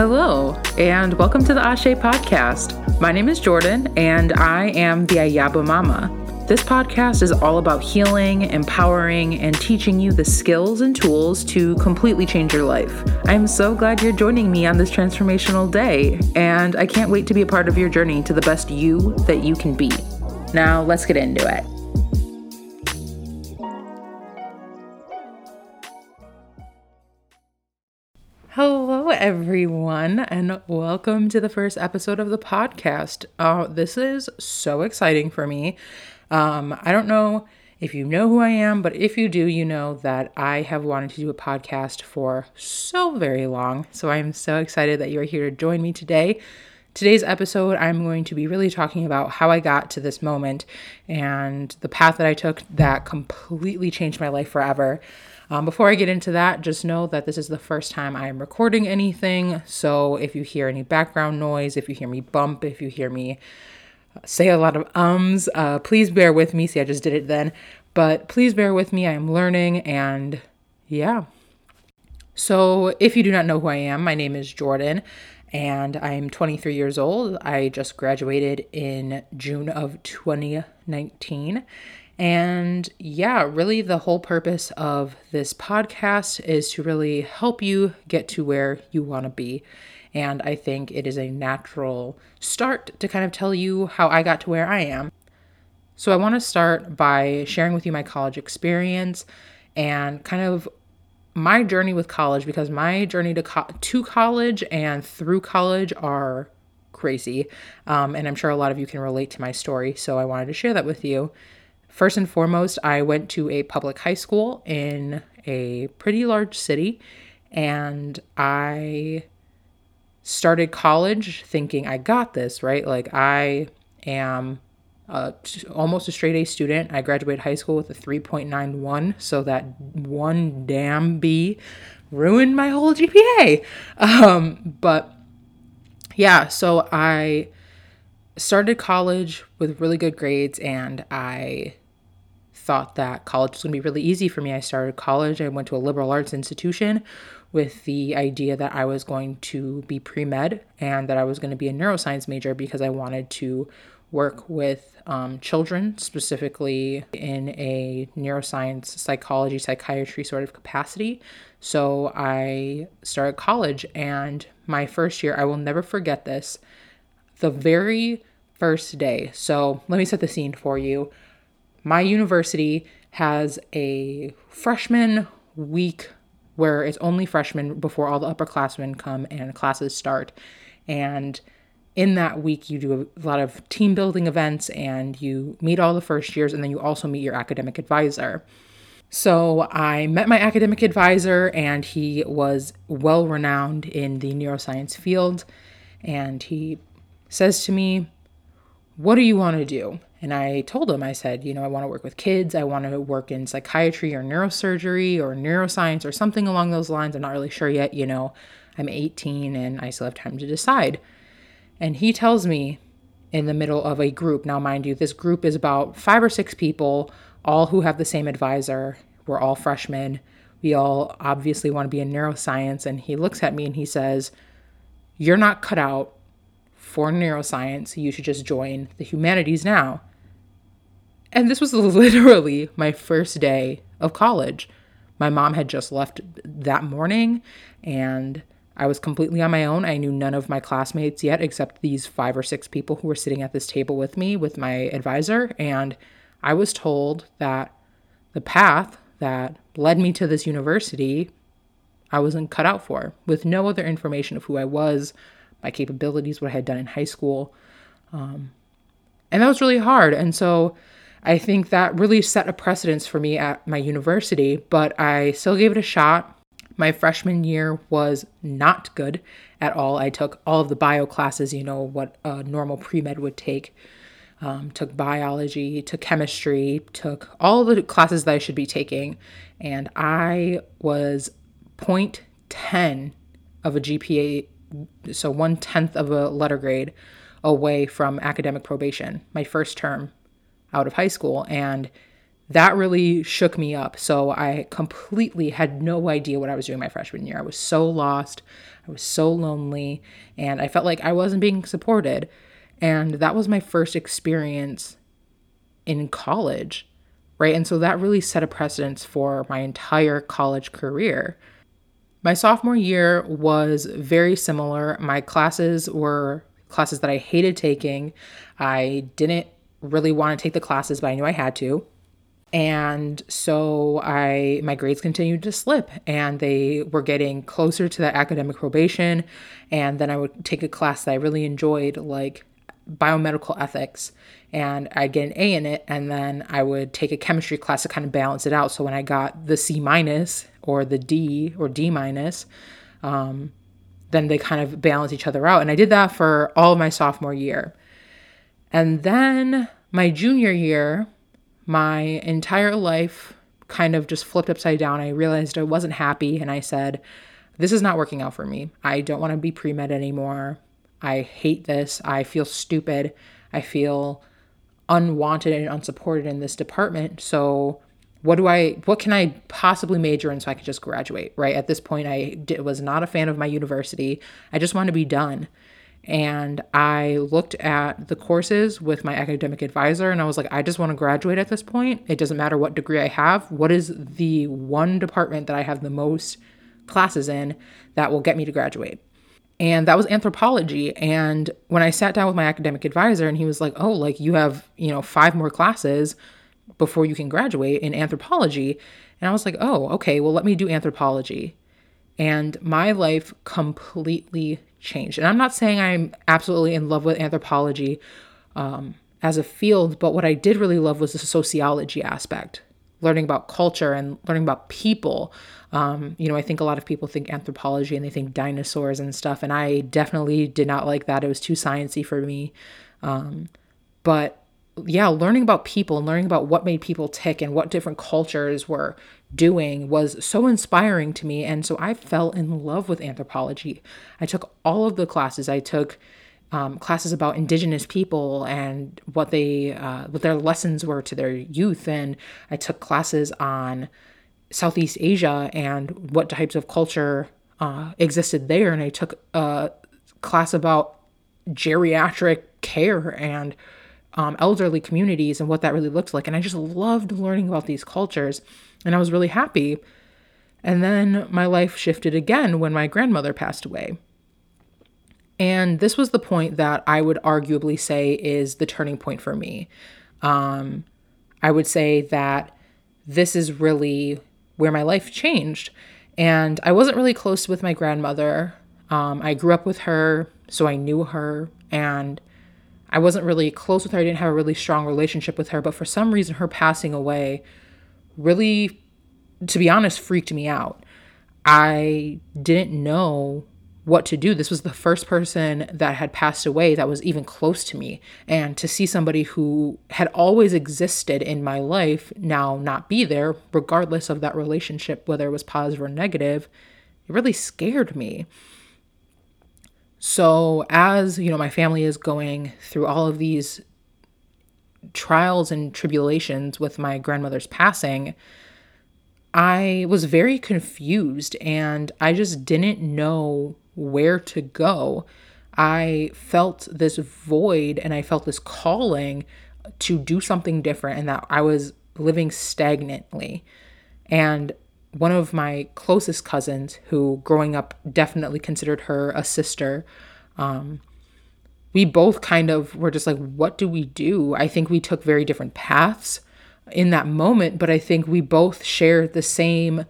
Hello, and welcome to the Ashe podcast. My name is Jordyn, and I am the Ayaba Mama. This podcast is all about healing, empowering, and teaching you the skills and tools to completely change your life. I'm so glad you're joining me on this transformational day, and I can't wait to be a part of your journey to the best you that you can be. Now, let's get into it. Everyone, and welcome to the first episode of the podcast. Uh, this is so exciting for me. Um, I don't know if you know who I am, but if you do, you know that I have wanted to do a podcast for so very long. So I'm so excited that you're here to join me today. Today's episode, I'm going to be really talking about how I got to this moment and the path that I took that completely changed my life forever. Um, before I get into that, just know that this is the first time I am recording anything. So if you hear any background noise, if you hear me bump, if you hear me say a lot of ums. Uh, please bear with me. See, I just did it then. But please bear with me. I am learning and yeah. So, if you do not know who I am, my name is Jordyn and I'm 23 years old. I just graduated in June of 2019. And yeah, really, the whole purpose of this podcast is to really help you get to where you want to be. And I think it is a natural start to kind of tell you how I got to where I am. So I want to start by sharing with you my college experience and kind of my journey with college because my journey to co- to college and through college are crazy. Um, and I'm sure a lot of you can relate to my story. So I wanted to share that with you. First and foremost, I went to a public high school in a pretty large city, and I started college thinking I got this, right? Like I am almost a straight A student. I graduated high school with a 3.91, so that one damn B ruined my whole GPA. Um, but yeah, so I started college with really good grades and I thought that college was going to be really easy for me. I started college, I went to a liberal arts institution with the idea that I was going to be pre med and that I was going to be a neuroscience major because I wanted to work with um, children, specifically in a neuroscience, psychology, psychiatry sort of capacity. So I started college, and my first year, I will never forget this. The very first day, so let me set the scene for you. My university has a freshman week where it's only freshmen before all the upperclassmen come and classes start. And in that week, you do a lot of team building events and you meet all the first years, and then you also meet your academic advisor. So I met my academic advisor, and he was well renowned in the neuroscience field. And he says to me, What do you want to do? And I told him, I said, you know, I want to work with kids. I want to work in psychiatry or neurosurgery or neuroscience or something along those lines. I'm not really sure yet. You know, I'm 18 and I still have time to decide. And he tells me in the middle of a group, now, mind you, this group is about five or six people, all who have the same advisor. We're all freshmen. We all obviously want to be in neuroscience. And he looks at me and he says, You're not cut out for neuroscience. You should just join the humanities now. And this was literally my first day of college. My mom had just left that morning, and I was completely on my own. I knew none of my classmates yet, except these five or six people who were sitting at this table with me with my advisor. And I was told that the path that led me to this university, I wasn't cut out for, with no other information of who I was, my capabilities, what I had done in high school. Um, and that was really hard. And so I think that really set a precedence for me at my university, but I still gave it a shot. My freshman year was not good at all. I took all of the bio classes, you know, what a normal pre med would take. Um, took biology, took chemistry, took all the classes that I should be taking, and I was 0.10 of a GPA, so one tenth of a letter grade away from academic probation, my first term out of high school. And that really shook me up. So I completely had no idea what I was doing my freshman year. I was so lost. I was so lonely and I felt like I wasn't being supported. And that was my first experience in college, right? And so that really set a precedence for my entire college career. My sophomore year was very similar. My classes were classes that I hated taking. I didn't really want to take the classes, but I knew I had to. And so I my grades continued to slip and they were getting closer to that academic probation and then I would take a class that I really enjoyed like biomedical ethics and I'd get an A in it and then I would take a chemistry class to kind of balance it out so when I got the C minus or the D or D minus um, then they kind of balance each other out and I did that for all of my sophomore year. And then my junior year my entire life kind of just flipped upside down. I realized I wasn't happy and I said, This is not working out for me. I don't want to be pre med anymore. I hate this. I feel stupid. I feel unwanted and unsupported in this department. So, what do I, what can I possibly major in so I could just graduate? Right. At this point, I did, was not a fan of my university. I just wanted to be done. And I looked at the courses with my academic advisor and I was like, I just want to graduate at this point. It doesn't matter what degree I have. What is the one department that I have the most classes in that will get me to graduate? And that was anthropology. And when I sat down with my academic advisor and he was like, Oh, like you have, you know, five more classes before you can graduate in anthropology. And I was like, Oh, okay, well, let me do anthropology. And my life completely changed. And I'm not saying I'm absolutely in love with anthropology um, as a field, but what I did really love was the sociology aspect, learning about culture and learning about people. Um, you know, I think a lot of people think anthropology and they think dinosaurs and stuff, and I definitely did not like that. It was too sciency for me. Um, but yeah, learning about people and learning about what made people tick and what different cultures were doing was so inspiring to me. And so I fell in love with anthropology. I took all of the classes. I took um, classes about indigenous people and what they uh, what their lessons were to their youth, and I took classes on Southeast Asia and what types of culture uh, existed there. And I took a class about geriatric care and um, elderly communities and what that really looked like. And I just loved learning about these cultures and I was really happy. And then my life shifted again when my grandmother passed away. And this was the point that I would arguably say is the turning point for me. Um, I would say that this is really where my life changed. And I wasn't really close with my grandmother. Um, I grew up with her, so I knew her, and I wasn't really close with her. I didn't have a really strong relationship with her, but for some reason, her passing away really, to be honest, freaked me out. I didn't know what to do. This was the first person that had passed away that was even close to me. And to see somebody who had always existed in my life now not be there, regardless of that relationship, whether it was positive or negative, it really scared me. So, as you know, my family is going through all of these trials and tribulations with my grandmother's passing, I was very confused and I just didn't know where to go. I felt this void and I felt this calling to do something different and that I was living stagnantly. And one of my closest cousins, who growing up definitely considered her a sister, um, we both kind of were just like, what do we do? I think we took very different paths in that moment, but I think we both shared the same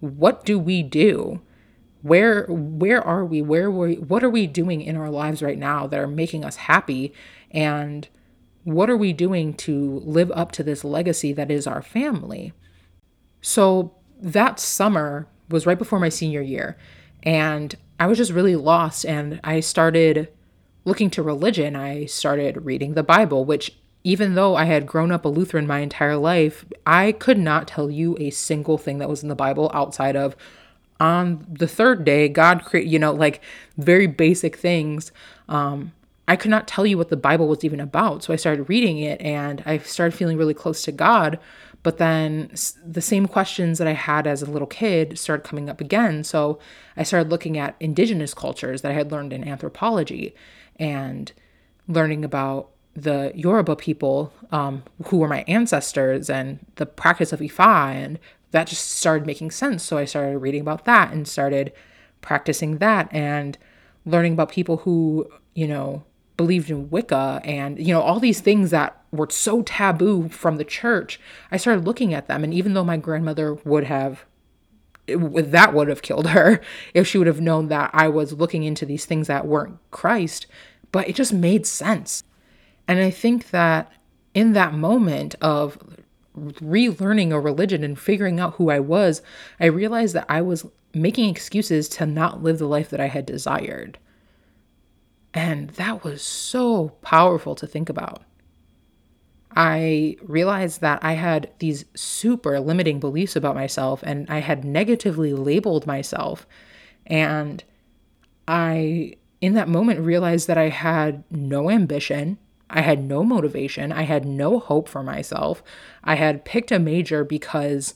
what do we do? Where where are we? Where were what are we doing in our lives right now that are making us happy? And what are we doing to live up to this legacy that is our family? So that summer was right before my senior year, and I was just really lost and I started looking to religion, I started reading the Bible, which even though I had grown up a Lutheran my entire life, I could not tell you a single thing that was in the Bible outside of on the third day, God created, you know, like very basic things. Um, I could not tell you what the Bible was even about. So I started reading it and I started feeling really close to God. But then the same questions that I had as a little kid started coming up again. So I started looking at indigenous cultures that I had learned in anthropology and learning about the Yoruba people um, who were my ancestors and the practice of Ifa. And that just started making sense. So I started reading about that and started practicing that and learning about people who, you know, believed in Wicca and, you know, all these things that were so taboo from the church. I started looking at them. And even though my grandmother would have that would have killed her if she would have known that I was looking into these things that weren't Christ, but it just made sense. And I think that in that moment of relearning a religion and figuring out who I was, I realized that I was making excuses to not live the life that I had desired. And that was so powerful to think about. I realized that I had these super limiting beliefs about myself and I had negatively labeled myself. And I, in that moment, realized that I had no ambition. I had no motivation. I had no hope for myself. I had picked a major because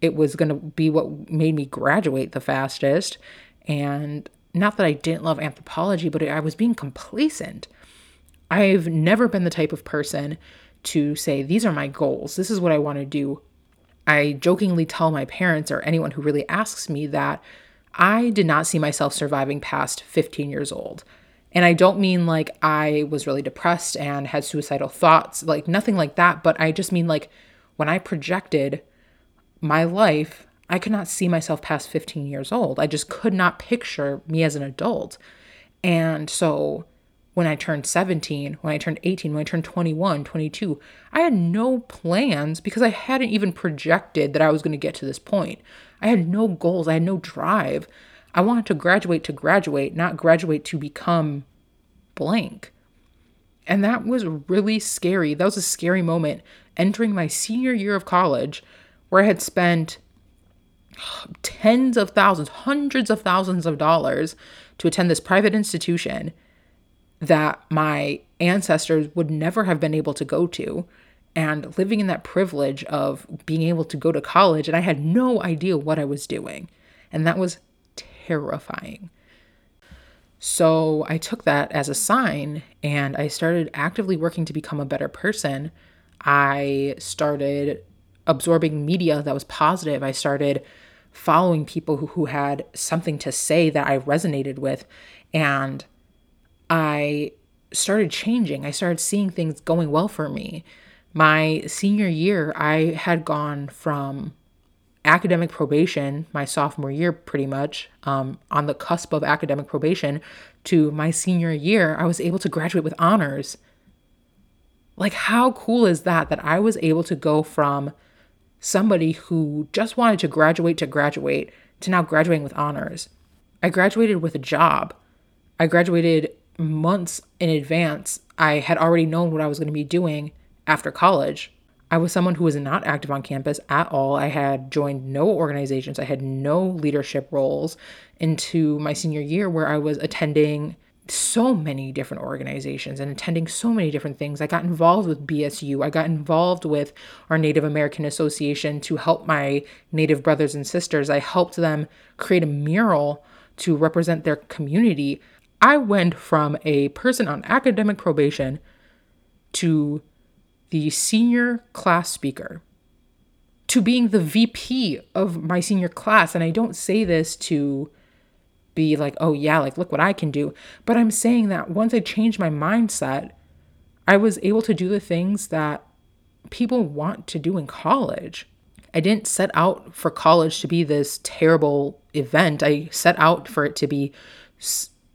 it was going to be what made me graduate the fastest. And not that I didn't love anthropology, but I was being complacent. I've never been the type of person to say, These are my goals. This is what I want to do. I jokingly tell my parents or anyone who really asks me that I did not see myself surviving past 15 years old. And I don't mean like I was really depressed and had suicidal thoughts, like nothing like that, but I just mean like when I projected my life, I could not see myself past 15 years old. I just could not picture me as an adult. And so when I turned 17, when I turned 18, when I turned 21, 22, I had no plans because I hadn't even projected that I was going to get to this point. I had no goals, I had no drive. I wanted to graduate to graduate, not graduate to become blank. And that was really scary. That was a scary moment entering my senior year of college where I had spent tens of thousands, hundreds of thousands of dollars to attend this private institution that my ancestors would never have been able to go to and living in that privilege of being able to go to college and I had no idea what I was doing and that was terrifying. So I took that as a sign and I started actively working to become a better person. I started absorbing media that was positive. I started following people who, who had something to say that I resonated with. And I started changing. I started seeing things going well for me. My senior year, I had gone from academic probation, my sophomore year, pretty much, um, on the cusp of academic probation, to my senior year, I was able to graduate with honors. Like, how cool is that? That I was able to go from somebody who just wanted to graduate to graduate to now graduating with honors. I graduated with a job. I graduated months in advance, I had already known what I was going to be doing after college. I was someone who was not active on campus at all. I had joined no organizations, I had no leadership roles into my senior year where I was attending so many different organizations and attending so many different things. I got involved with BSU. I got involved with our Native American Association to help my Native brothers and sisters. I helped them create a mural to represent their community. I went from a person on academic probation to the senior class speaker to being the VP of my senior class. And I don't say this to be like, oh, yeah, like, look what I can do. But I'm saying that once I changed my mindset, I was able to do the things that people want to do in college. I didn't set out for college to be this terrible event. I set out for it to be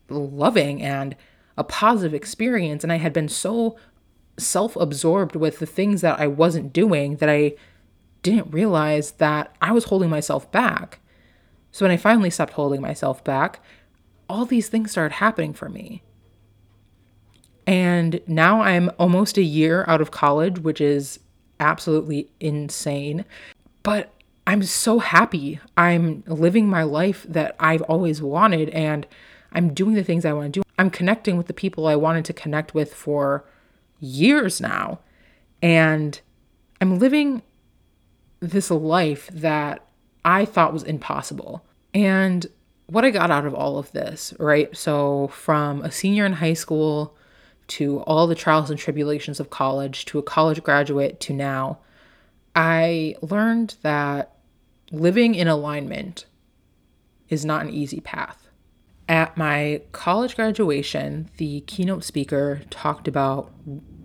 loving and a positive experience. And I had been so self absorbed with the things that I wasn't doing that I didn't realize that I was holding myself back. So when I finally stopped holding myself back, all these things started happening for me. And now I'm almost a year out of college, which is absolutely insane. But I'm so happy. I'm living my life that I've always wanted. And I'm doing the things I want to do. I'm connecting with the people I wanted to connect with for years now. And I'm living this life that I thought was impossible. And what I got out of all of this, right? So, from a senior in high school to all the trials and tribulations of college to a college graduate to now, I learned that living in alignment is not an easy path. At my college graduation, the keynote speaker talked about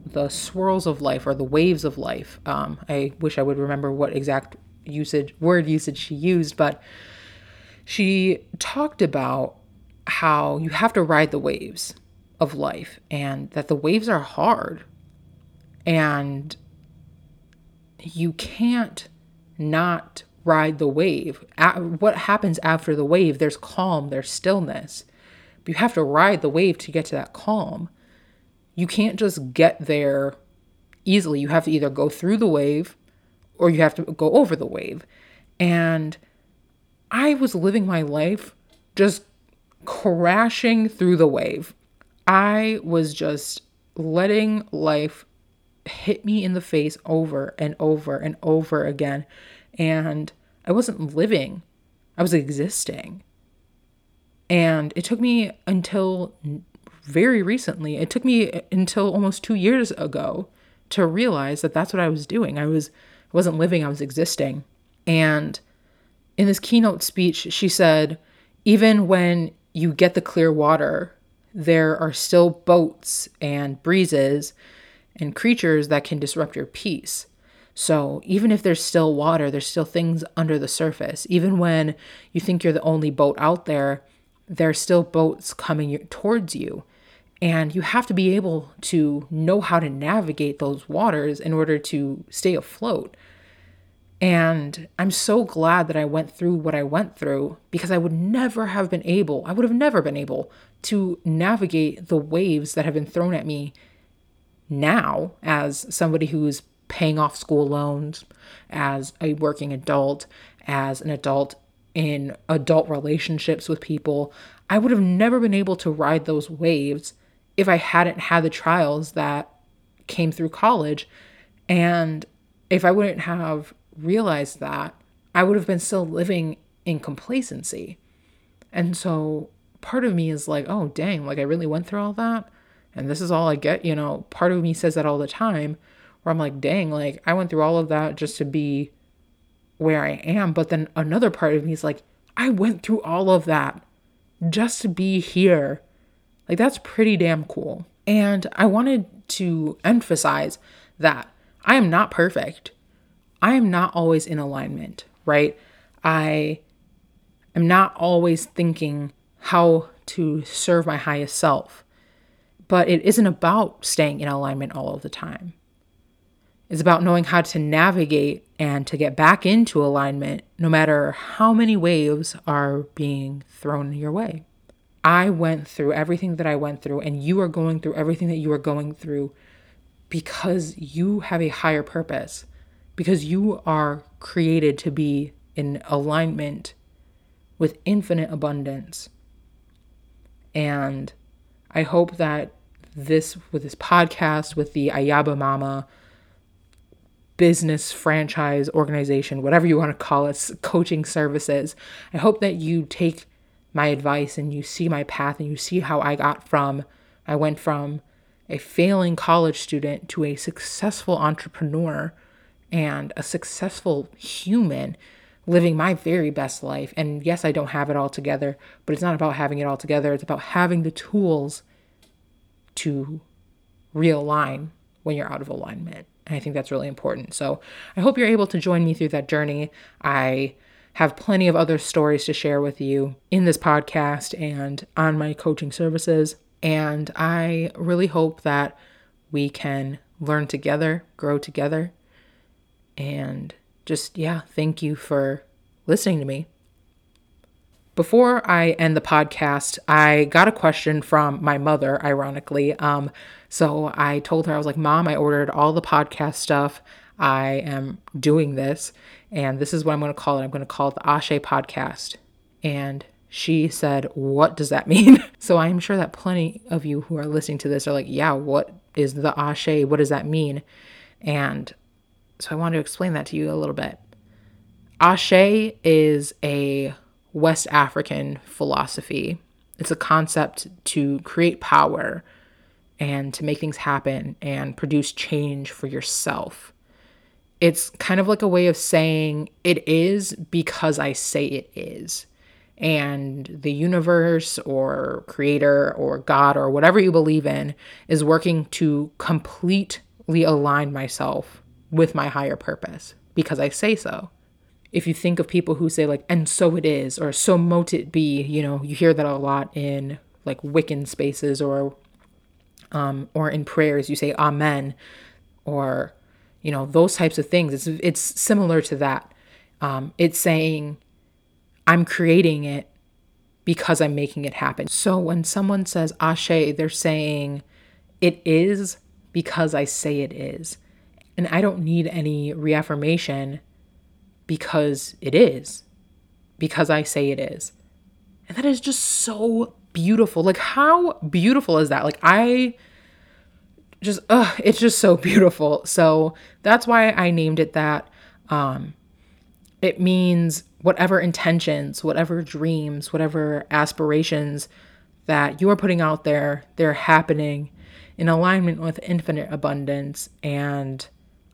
the swirls of life or the waves of life. Um, I wish I would remember what exact usage word usage she used, but she talked about how you have to ride the waves of life and that the waves are hard and you can't not ride the wave. What happens after the wave? There's calm, there's stillness. But you have to ride the wave to get to that calm. You can't just get there easily. You have to either go through the wave or you have to go over the wave. And I was living my life just crashing through the wave. I was just letting life hit me in the face over and over and over again. And I wasn't living, I was existing. And it took me until very recently, it took me until almost two years ago to realize that that's what I was doing. I was wasn't living, I was existing. And in this keynote speech, she said, even when you get the clear water, there are still boats and breezes and creatures that can disrupt your peace. So, even if there's still water, there's still things under the surface. Even when you think you're the only boat out there, there's still boats coming towards you. And you have to be able to know how to navigate those waters in order to stay afloat. And I'm so glad that I went through what I went through because I would never have been able, I would have never been able to navigate the waves that have been thrown at me now as somebody who's paying off school loans, as a working adult, as an adult in adult relationships with people. I would have never been able to ride those waves if I hadn't had the trials that came through college. And if I wouldn't have realized that, I would have been still living in complacency. And so part of me is like, oh, dang, like I really went through all that. And this is all I get. You know, part of me says that all the time where I'm like, dang, like I went through all of that just to be where I am. But then another part of me is like, I went through all of that just to be here. Like that's pretty damn cool. And I wanted to emphasize that I am not perfect. I am not always in alignment, right? I am not always thinking how to serve my highest self. But it isn't about staying in alignment all of the time. It's about knowing how to navigate and to get back into alignment no matter how many waves are being thrown your way. I went through everything that I went through, and you are going through everything that you are going through because you have a higher purpose because you are created to be in alignment with infinite abundance. And I hope that this, with this podcast, with the Ayaba Mama business franchise organization, whatever you want to call it, coaching services, I hope that you take my advice and you see my path and you see how I got from, I went from a failing college student to a successful entrepreneur and a successful human living my very best life. And yes, I don't have it all together, but it's not about having it all together. It's about having the tools to realign when you're out of alignment. And I think that's really important. So I hope you're able to join me through that journey. I have plenty of other stories to share with you in this podcast and on my coaching services. And I really hope that we can learn together, grow together, and just, yeah, thank you for listening to me. Before I end the podcast, I got a question from my mother, ironically. Um, so I told her, I was like, Mom, I ordered all the podcast stuff. I am doing this, and this is what I'm going to call it. I'm going to call it the Ashe Podcast. And she said, What does that mean? so I'm sure that plenty of you who are listening to this are like, Yeah, what is the Ashe? What does that mean? And so I want to explain that to you a little bit. Ashe is a West African philosophy. It's a concept to create power and to make things happen and produce change for yourself. It's kind of like a way of saying it is because I say it is and the universe or creator or God or whatever you believe in is working to completely align myself with my higher purpose because I say so. If you think of people who say, like, and so it is, or so mote it be, you know, you hear that a lot in like Wiccan spaces or um, or in prayers, you say amen, or you know those types of things. It's it's similar to that. Um, it's saying I'm creating it because I'm making it happen. So when someone says Ashe, they're saying it is because I say it is. And I don't need any reaffirmation because it is, because I say it is. And that is just so beautiful. Like, how beautiful is that? Like, I just, ugh, it's just so beautiful. So that's why I named it that. Um, it means whatever intentions, whatever dreams, whatever aspirations that you are putting out there, they're happening in alignment with infinite abundance. And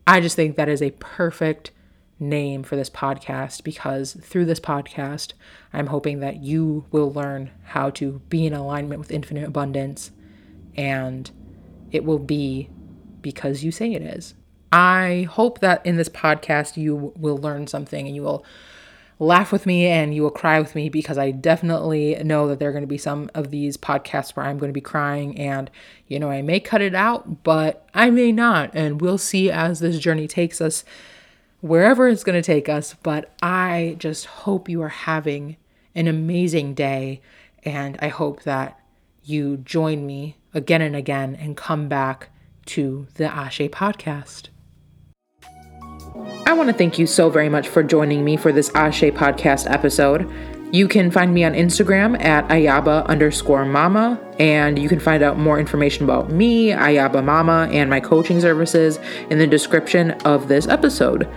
I just think that is a perfect name for this podcast because through this podcast, I'm hoping that you will learn how to be in alignment with infinite abundance and it will be because you say it is. I hope that in this podcast you will learn something and you will laugh with me and you will cry with me because I definitely know that there are going to be some of these podcasts where I'm going to be crying and you know I may cut it out but I may not. And we'll see as this journey takes us wherever it's going to take us. But I just hope you are having an amazing day. And I hope that you join me again and again and come back to the Ashe podcast. I want to thank you so very much for joining me for this Ashe podcast episode. You can find me on Instagram at Ayaba underscore mama, and you can find out more information about me, Ayaba Mama, and my coaching services in the description of this episode.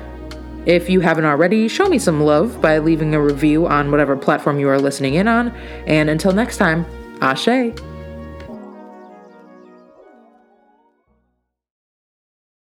If you haven't already, show me some love by leaving a review on whatever platform you are listening in on. And until next time, Ashe.